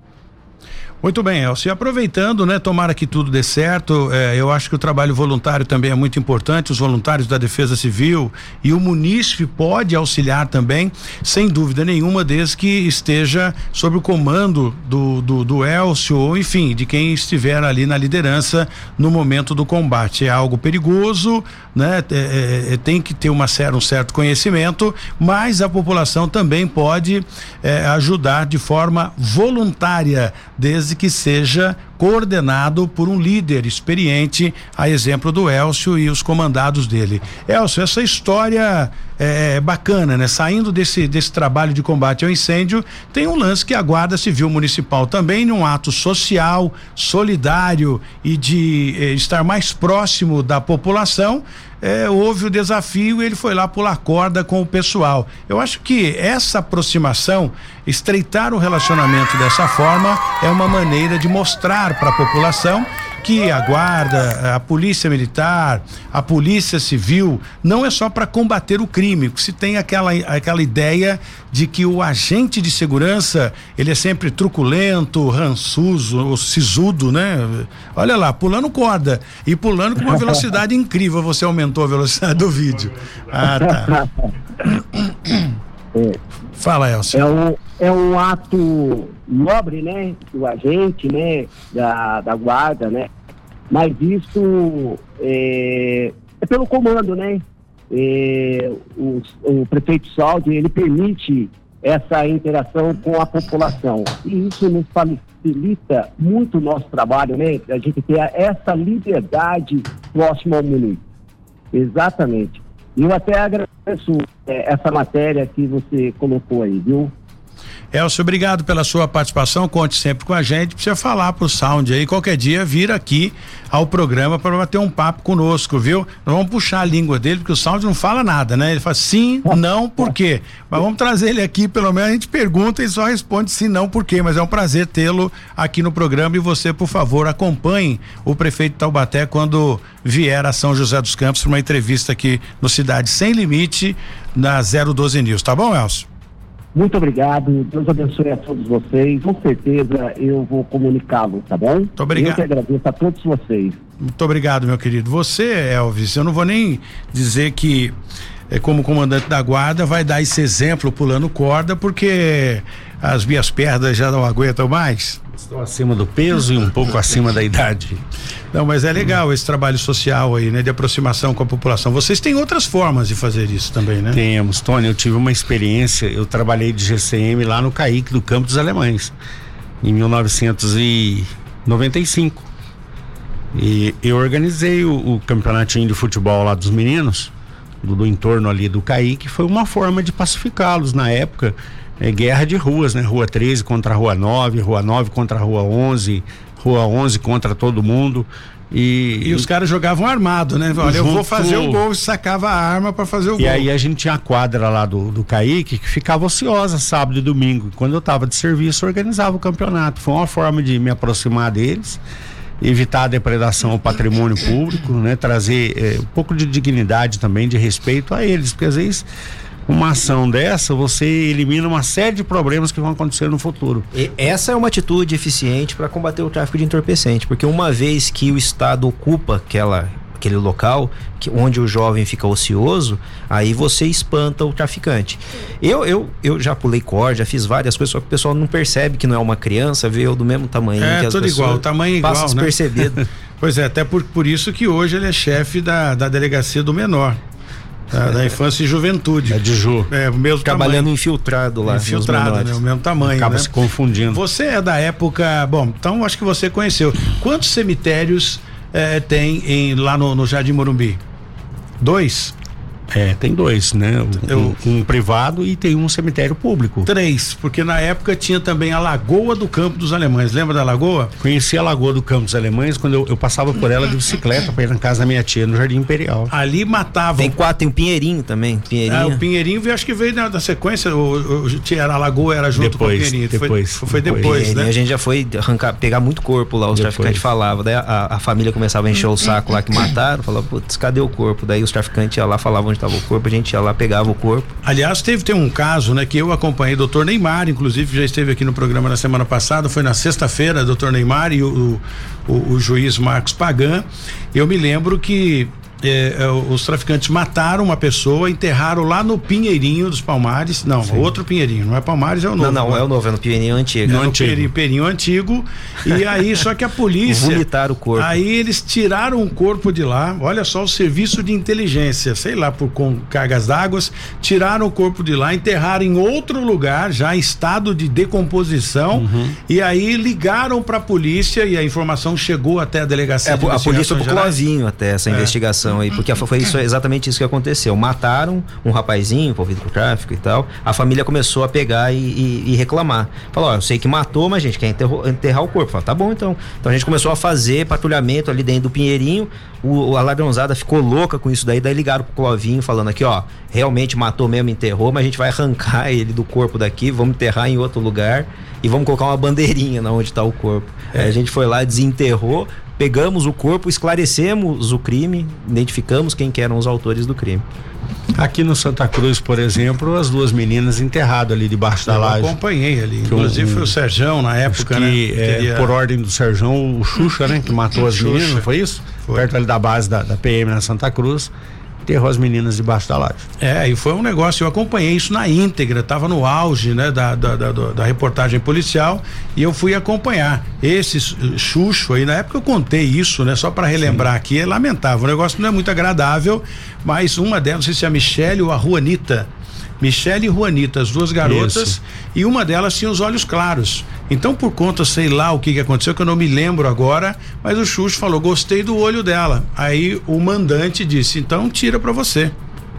Muito bem, Elcio. E aproveitando, né, tomara que tudo dê certo, eh, eu acho que o trabalho voluntário também é muito importante, os voluntários da Defesa Civil e o munícipe pode auxiliar também, sem dúvida nenhuma, desde que esteja sob o comando do, do, do Elcio, ou enfim, de quem estiver ali na liderança no momento do combate. É algo perigoso, né? É, é, tem que ter uma, um certo conhecimento, mas a população também pode é, ajudar de forma voluntária, desde que seja coordenado por um líder experiente, a exemplo do Elcio e os comandados dele. Elcio, essa história é, é bacana, né? Saindo desse, desse trabalho de combate ao incêndio, tem um lance que a Guarda Civil Municipal também, num ato social, solidário e de eh, estar mais próximo da população, é, houve o desafio e ele foi lá pular corda com o pessoal. Eu acho que essa aproximação, estreitar o relacionamento dessa forma, é uma maneira de mostrar para a população que a guarda, a polícia militar, a polícia civil, não é só para combater o crime. Se tem aquela, aquela ideia de que o agente de segurança ele é sempre truculento, rançuso, sisudo, né? Olha lá, pulando corda e pulando com uma velocidade <laughs> incrível. Você aumentou a velocidade do vídeo. Ah, tá. <laughs> É. Fala, Elcio. É um, é um ato nobre, né, do agente, né, da, da guarda, né, mas isso é, é pelo comando, né, é, o, o prefeito Saldi, ele permite essa interação com a população e isso nos facilita muito o nosso trabalho, né, a gente ter essa liberdade próximo ao município. Exatamente. E eu até agradeço é, essa matéria que você colocou aí, viu? Elcio, obrigado pela sua participação. Conte sempre com a gente. Precisa falar pro Sound aí. Qualquer dia vir aqui ao programa para bater um papo conosco, viu? Nós vamos puxar a língua dele, porque o Sound não fala nada, né? Ele fala sim, não, por quê? Mas vamos trazer ele aqui, pelo menos a gente pergunta e só responde sim, não, por quê? Mas é um prazer tê-lo aqui no programa e você, por favor, acompanhe o prefeito Taubaté quando vier a São José dos Campos para uma entrevista aqui no Cidade Sem Limite, na 012 News, tá bom, Elcio? Muito obrigado, Deus abençoe a todos vocês. Com certeza eu vou comunicá-lo, tá bom? Muito obrigado. Eu que agradeço a todos vocês. Muito obrigado, meu querido. Você, Elvis, eu não vou nem dizer que é, como comandante da guarda vai dar esse exemplo pulando corda, porque as minhas pernas já não aguentam mais. Estou acima do peso e um pouco acima da idade. Não, mas é legal esse trabalho social aí, né? De aproximação com a população. Vocês têm outras formas de fazer isso também, né? Temos, Tony. Eu tive uma experiência, eu trabalhei de GCM lá no CAIC do Campo dos Alemães, em 1995. E eu organizei o, o campeonatinho de futebol lá dos meninos, do, do entorno ali do CAIC, foi uma forma de pacificá-los na época é, guerra de ruas, né? Rua 13 contra a Rua 9, Rua 9 contra a Rua 11, Rua 11 contra todo mundo. E, e os caras jogavam armado, né? Olha, eu vou fazer o gol e sacava a arma para fazer o e gol. E aí a gente tinha a quadra lá do, do Kaique que ficava ociosa sábado e domingo. Quando eu tava de serviço, organizava o campeonato. Foi uma forma de me aproximar deles, evitar a depredação ao patrimônio público, né? Trazer eh, um pouco de dignidade também, de respeito a eles, porque às vezes uma ação dessa, você elimina uma série de problemas que vão acontecer no futuro. E essa é uma atitude eficiente para combater o tráfico de entorpecente, porque uma vez que o Estado ocupa aquela aquele local que, onde o jovem fica ocioso, aí você espanta o traficante. Eu, eu, eu já pulei corda, já fiz várias coisas, só que o pessoal não percebe que não é uma criança, vê eu do mesmo tamanho é, que as tudo igual, o tamanho igual, passa né? despercebido. <laughs> pois é, até por, por isso que hoje ele é chefe da, da delegacia do menor. Da, da, infância e juventude. É de Ju. É, o mesmo Trabalhando tamanho. infiltrado lá. Infiltrado, né? O mesmo tamanho. Acaba né? se confundindo. Você é da época. Bom, então acho que você conheceu. Quantos cemitérios eh, tem em, lá no, no Jardim Morumbi? Dois? É, tem dois, né? Um, um, um, privado e tem um cemitério público. Três, porque na época tinha também a Lagoa do Campo dos Alemães. Lembra da Lagoa? Conheci a Lagoa do Campo dos Alemães quando eu, eu passava por ela de bicicleta para ir na casa da minha tia, no Jardim Imperial. Ali matavam. Tem quatro, tem o Pinheirinho também. Pinheirinho. Ah, o Pinheirinho eu acho que veio da, da sequência. O, o, era a Lagoa era junto depois, com o Pinheirinho. Depois. Foi, foi depois, né? A gente já foi arrancar, pegar muito corpo lá, os depois. traficantes falavam. Daí a, a, família começava a encher o saco lá que mataram, falava, putz, cadê o corpo? Daí os traficantes iam lá, falavam onde estava o corpo, a gente ia lá, pegava o corpo. Aliás, teve tem um caso, né, que eu acompanhei, doutor Neymar, inclusive já esteve aqui no programa na semana passada, foi na sexta-feira, doutor Neymar e o, o, o juiz Marcos Pagan. Eu me lembro que é, é, os traficantes mataram uma pessoa, enterraram lá no Pinheirinho dos Palmares. Não, Sim. outro Pinheirinho, não é Palmares, é o novo. Não, não, é o novo, é no Pinheirinho antigo. No, é no Pinheirinho, Pinheirinho antigo. E aí, só que a <laughs> polícia. Vomitaram o corpo. Aí eles tiraram o corpo de lá. Olha só, o serviço de inteligência, sei lá, por com cargas d'água, tiraram o corpo de lá, enterraram em outro lugar, já em estado de decomposição. Uhum. E aí ligaram para a polícia e a informação chegou até a delegacia. É, de a polícia Clovinho até essa é. Aí, porque foi isso, exatamente isso que aconteceu. Mataram um rapazinho envolvido com tráfico e tal. A família começou a pegar e, e, e reclamar. Falou: Ó, eu sei que matou, mas a gente quer enterro, enterrar o corpo. Falou, tá bom então. Então a gente começou a fazer patrulhamento ali dentro do Pinheirinho. O, a ladrãozada ficou louca com isso daí. Daí ligaram pro Clovinho falando aqui: ó, realmente matou mesmo, enterrou, mas a gente vai arrancar <laughs> ele do corpo daqui, vamos enterrar em outro lugar e vamos colocar uma bandeirinha na onde está o corpo. É. a gente foi lá, desenterrou, pegamos o corpo, esclarecemos o crime, identificamos quem que eram os autores do crime. Aqui no Santa Cruz, por exemplo, as duas meninas enterradas ali debaixo da laje. Eu acompanhei ali. Inclusive um, foi o Serjão na época, que, né? É, Queria... Por ordem do Serjão, o Xuxa, né? Que matou as Xuxa. meninas, foi isso? Foi. Perto ali da base da, da PM na Santa Cruz enterrou as meninas debaixo da laje. É, e foi um negócio, eu acompanhei isso na íntegra, estava no auge, né, da, da, da, da, reportagem policial e eu fui acompanhar. Esse Xuxo aí, na época eu contei isso, né, só para relembrar Sim. aqui, é lamentável, o negócio não é muito agradável, mas uma delas, não sei se é a Michelle ou a Juanita, Michelle e Juanita, as duas garotas, Isso. e uma delas tinha os olhos claros. Então, por conta, sei lá o que, que aconteceu, que eu não me lembro agora, mas o Xuxo falou: gostei do olho dela. Aí o mandante disse: então tira para você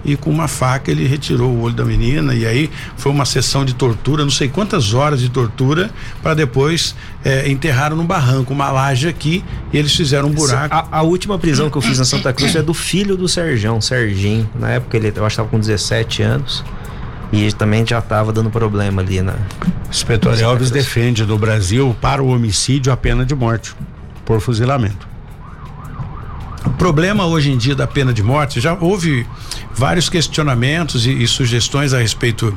e com uma faca ele retirou o olho da menina e aí foi uma sessão de tortura, não sei quantas horas de tortura para depois é, enterraram no barranco, uma laje aqui e eles fizeram um buraco. A, a, última prisão que eu fiz na Santa Cruz é do filho do Serjão, Serginho. Na época ele eu acho que estava com 17 anos. E também já estava dando problema ali na. Inspetor Elvis defende do Brasil para o homicídio a pena de morte por fuzilamento. O problema hoje em dia da pena de morte, já houve vários questionamentos e, e sugestões a respeito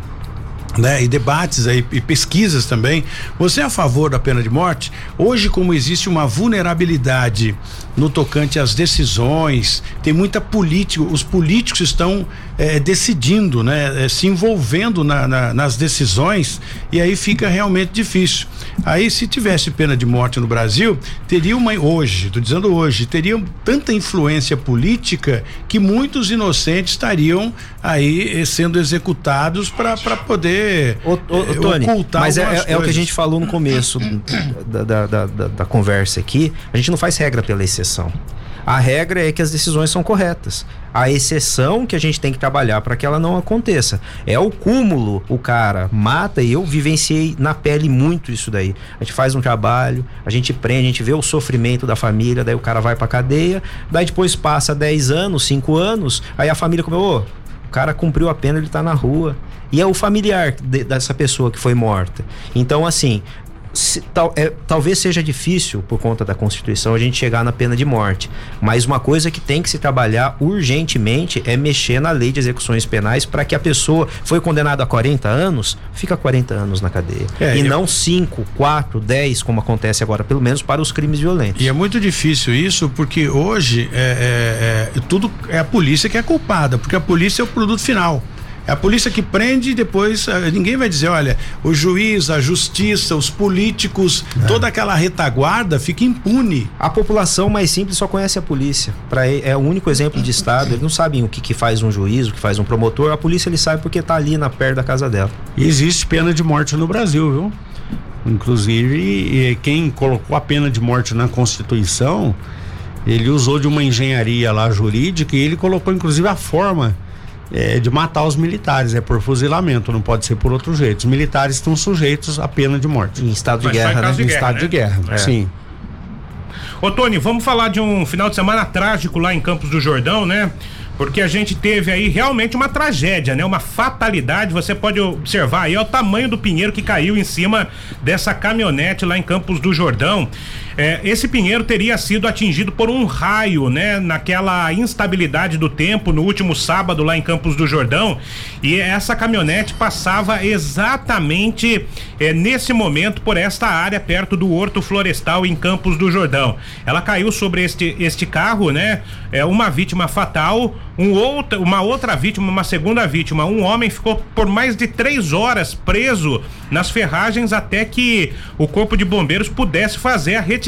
né, e debates aí e pesquisas também. Você é a favor da pena de morte? Hoje, como existe uma vulnerabilidade no tocante às decisões, tem muita política, os políticos estão é, decidindo, né, é, se envolvendo na, na, nas decisões e aí fica realmente difícil. Aí, se tivesse pena de morte no Brasil, teria uma hoje, estou dizendo hoje, teria tanta influência política que muitos inocentes estariam aí eh, sendo executados para poder o, o, o Tony, ocultar mas é, é, o que a gente falou no começo <clears throat> da, da, da, da, conversa aqui. A gente não faz regra pela exceção. A regra é que as decisões são corretas. A exceção que a gente tem que trabalhar para que ela não aconteça. É o cúmulo, o cara mata e eu vivenciei na pele muito isso daí. A gente faz um trabalho, a gente prende, a gente vê o sofrimento da família, daí o cara vai pra cadeia, daí depois passa 10 anos, 5 anos, aí a família comeu, o cara cumpriu a pena, ele tá na rua. E é o familiar de, dessa pessoa que foi morta. Então, assim, se, tal, é, talvez seja difícil, por conta da Constituição, a gente chegar na pena de morte. Mas uma coisa que tem que se trabalhar urgentemente é mexer na lei de execuções penais para que a pessoa foi condenada a 40 anos, fica 40 anos na cadeia. É, e eu... não 5, 4, 10, como acontece agora, pelo menos para os crimes violentos. E é muito difícil isso, porque hoje é, é, é tudo é a polícia que é culpada, porque a polícia é o produto final. É a polícia que prende e depois uh, ninguém vai dizer, olha, o juiz, a justiça, os políticos, é. toda aquela retaguarda fica impune. A população mais simples só conhece a polícia. Para é o único exemplo de estado. Eles não sabem o que, que faz um juiz, o que faz um promotor. A polícia ele sabe porque está ali na perto da casa dela. E existe pena de morte no Brasil, viu? Inclusive, quem colocou a pena de morte na Constituição, ele usou de uma engenharia lá jurídica e ele colocou inclusive a forma é, de matar os militares, é por fuzilamento, não pode ser por outro jeito. Os militares estão sujeitos à pena de morte. Em estado de Mas guerra, né? De em estado né? de guerra, é. sim. Ô Tony, vamos falar de um final de semana trágico lá em Campos do Jordão, né? Porque a gente teve aí realmente uma tragédia, né? Uma fatalidade. Você pode observar aí ó, o tamanho do pinheiro que caiu em cima dessa caminhonete lá em Campos do Jordão. É, esse Pinheiro teria sido atingido por um raio, né? Naquela instabilidade do tempo no último sábado lá em Campos do Jordão e essa caminhonete passava exatamente é, nesse momento por esta área perto do Horto Florestal em Campos do Jordão. Ela caiu sobre este este carro, né? É uma vítima fatal, um outra, uma outra vítima, uma segunda vítima. Um homem ficou por mais de três horas preso nas ferragens até que o corpo de bombeiros pudesse fazer a retirada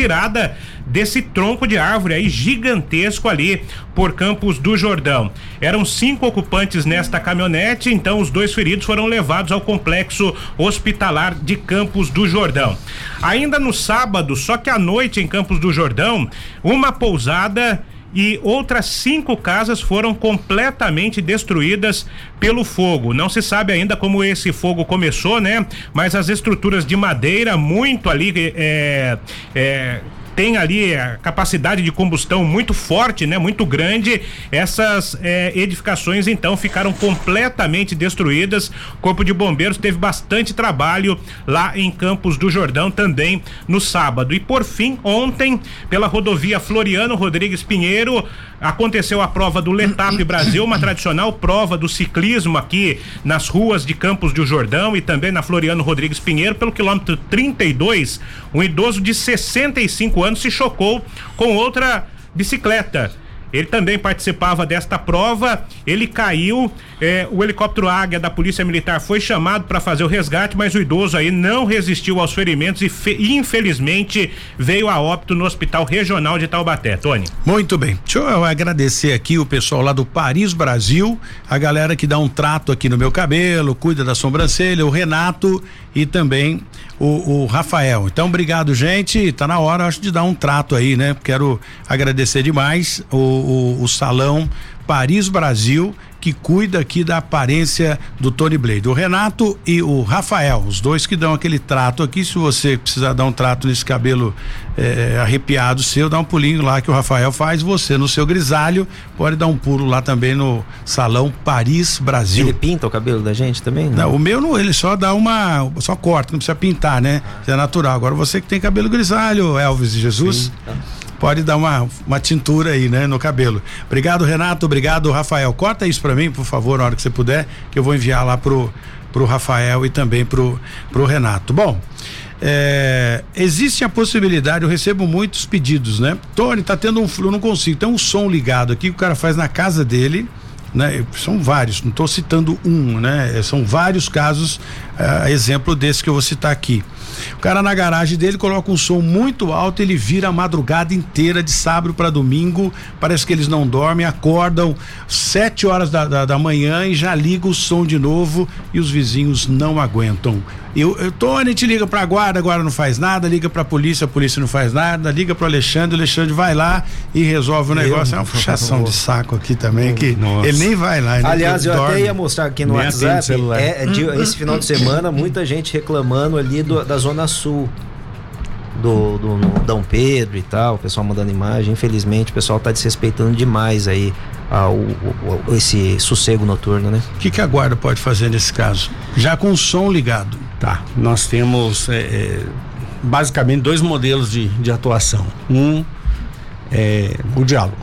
desse tronco de árvore aí gigantesco ali por Campos do Jordão. Eram cinco ocupantes nesta caminhonete, então os dois feridos foram levados ao complexo hospitalar de Campos do Jordão. Ainda no sábado, só que à noite em Campos do Jordão, uma pousada e outras cinco casas foram completamente destruídas pelo fogo. Não se sabe ainda como esse fogo começou, né? Mas as estruturas de madeira muito ali é, é, tem ali a capacidade de combustão muito forte, né? Muito grande. Essas é, edificações então ficaram completamente destruídas. O Corpo de Bombeiros teve bastante trabalho lá em Campos do Jordão também no sábado. E por fim, ontem, pela rodovia Floriano Rodrigues Pinheiro, aconteceu a prova do Letap Brasil, uma tradicional prova do ciclismo aqui nas ruas de Campos do Jordão e também na Floriano Rodrigues Pinheiro, pelo quilômetro 32. Um idoso de 65 anos ano se chocou com outra bicicleta. Ele também participava desta prova. Ele caiu. É, o helicóptero Águia da Polícia Militar foi chamado para fazer o resgate, mas o idoso aí não resistiu aos ferimentos e fe, infelizmente veio a óbito no Hospital Regional de Taubaté. Tony. Muito bem. Deixa eu agradecer aqui o pessoal lá do Paris Brasil, a galera que dá um trato aqui no meu cabelo, cuida da sobrancelha, o Renato e também o, o, Rafael. Então, obrigado, gente. Tá na hora, acho, de dar um trato aí, né? Quero agradecer demais o, o, o Salão Paris Brasil que cuida aqui da aparência do Tony Blade. O Renato e o Rafael, os dois que dão aquele trato aqui. Se você precisar dar um trato nesse cabelo é, arrepiado seu, dá um pulinho lá que o Rafael faz. Você no seu grisalho pode dar um pulo lá também no Salão Paris Brasil. Ele pinta o cabelo da gente também? Não, não o meu não, ele só dá uma, só corta, não precisa pintar, né? É natural. Agora você que tem cabelo grisalho, Elvis e Jesus. Sim, tá pode dar uma, uma tintura aí, né, no cabelo. Obrigado, Renato. Obrigado, Rafael. Corta isso para mim, por favor, na hora que você puder, que eu vou enviar lá pro pro Rafael e também pro pro Renato. Bom, é, existe a possibilidade, eu recebo muitos pedidos, né? Tony, tá tendo um eu não consigo, tem um som ligado aqui que o cara faz na casa dele, né? São vários, não estou citando um, né? São vários casos, uh, exemplo desse que eu vou citar aqui. O cara na garagem dele coloca um som muito alto, ele vira a madrugada inteira de sábado para domingo. Parece que eles não dormem, acordam sete horas da, da, da manhã e já liga o som de novo e os vizinhos não aguentam. Eu, eu Tony te liga pra guarda, agora não faz nada, liga pra polícia, a polícia não faz nada, liga pro Alexandre, o Alexandre vai lá e resolve o negócio. Eu, é uma puxação de saco aqui também, que Nossa. ele nem vai lá. Aliás, eu dorme. até ia mostrar aqui no nem WhatsApp, é, de, esse final de semana, muita gente reclamando ali do, da Zona Sul. Do, do Dom Pedro e tal, o pessoal mandando imagem. Infelizmente, o pessoal tá desrespeitando demais aí ah, o, o, esse sossego noturno, né? O que, que a guarda pode fazer nesse caso? Já com o som ligado. Tá, nós temos é, é, basicamente dois modelos de, de atuação. Um é o diálogo.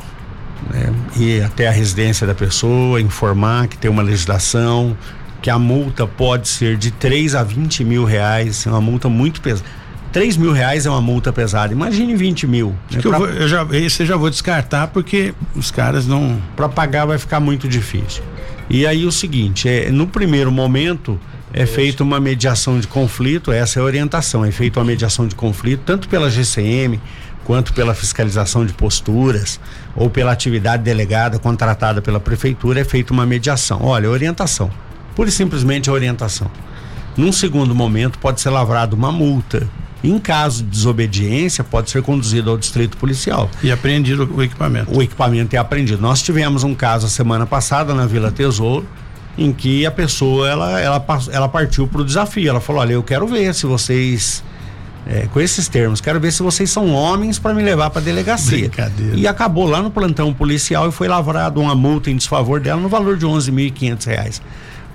Né? Ir até a residência da pessoa, informar que tem uma legislação, que a multa pode ser de 3 a 20 mil reais, é uma multa muito pesada. 3 mil reais é uma multa pesada. Imagine 20 mil. Né? Pra... Eu, vou, eu, já, esse eu já vou descartar porque os caras não. Para pagar vai ficar muito difícil. E aí o seguinte, é, no primeiro momento é feita uma mediação de conflito, essa é a orientação, é feita uma mediação de conflito, tanto pela GCM quanto pela fiscalização de posturas ou pela atividade delegada contratada pela prefeitura, é feita uma mediação. Olha, orientação. Pura e simplesmente a orientação. Num segundo momento, pode ser lavrada uma multa. Em caso de desobediência, pode ser conduzido ao distrito policial. E apreendido o equipamento. O equipamento é apreendido. Nós tivemos um caso a semana passada na Vila Tesouro, em que a pessoa ela, ela, ela partiu para o desafio. Ela falou: Olha, eu quero ver se vocês. É, com esses termos, quero ver se vocês são homens para me levar para delegacia. E acabou lá no plantão policial e foi lavrado uma multa em desfavor dela no valor de 11.500 reais.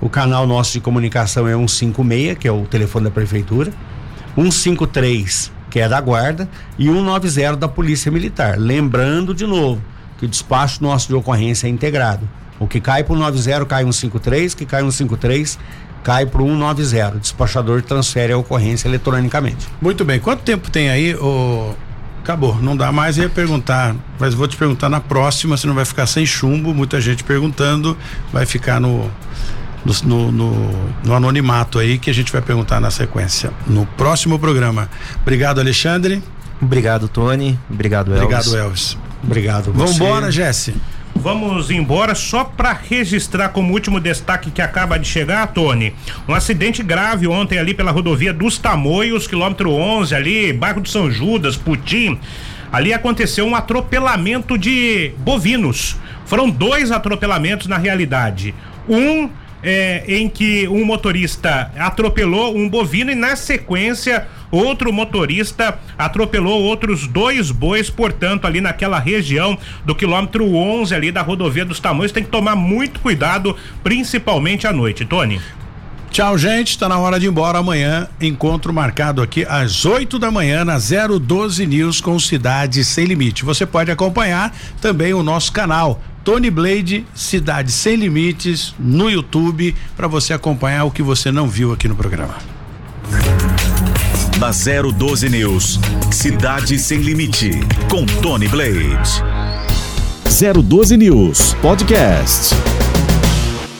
O canal nosso de comunicação é 156, que é o telefone da prefeitura. 153 que é da Guarda, e 190 da Polícia Militar. Lembrando de novo que o despacho nosso de ocorrência é integrado. O que cai para o 90 cai 153, que cai 153 cai para o 190. O despachador transfere a ocorrência eletronicamente. Muito bem. Quanto tempo tem aí, o Acabou, não dá mais, ia perguntar, mas vou te perguntar na próxima, se não vai ficar sem chumbo, muita gente perguntando, vai ficar no no, no, no, anonimato aí que a gente vai perguntar na sequência, no próximo programa. Obrigado, Alexandre. Obrigado, Tony. Obrigado, Elvis. Obrigado, Elvis. Obrigado. Vamos embora, Jesse. Vamos embora só para registrar como último destaque que acaba de chegar, Tony. Um acidente grave ontem ali pela rodovia dos Tamoios, quilômetro 11 ali, bairro de São Judas, Putim. Ali aconteceu um atropelamento de bovinos. Foram dois atropelamentos na realidade. Um é, em que um motorista atropelou um bovino e na sequência outro motorista atropelou outros dois bois, portanto, ali naquela região do quilômetro 11 ali da rodovia dos Tamanhos, tem que tomar muito cuidado, principalmente à noite. Tony. Tchau, gente. Está na hora de ir embora. Amanhã, encontro marcado aqui às 8 da manhã na 012 News com Cidade Sem Limite. Você pode acompanhar também o nosso canal. Tony Blade, Cidade Sem Limites, no YouTube, para você acompanhar o que você não viu aqui no programa. Na 012 News, Cidade Sem Limite, com Tony Blade. 012 News Podcast.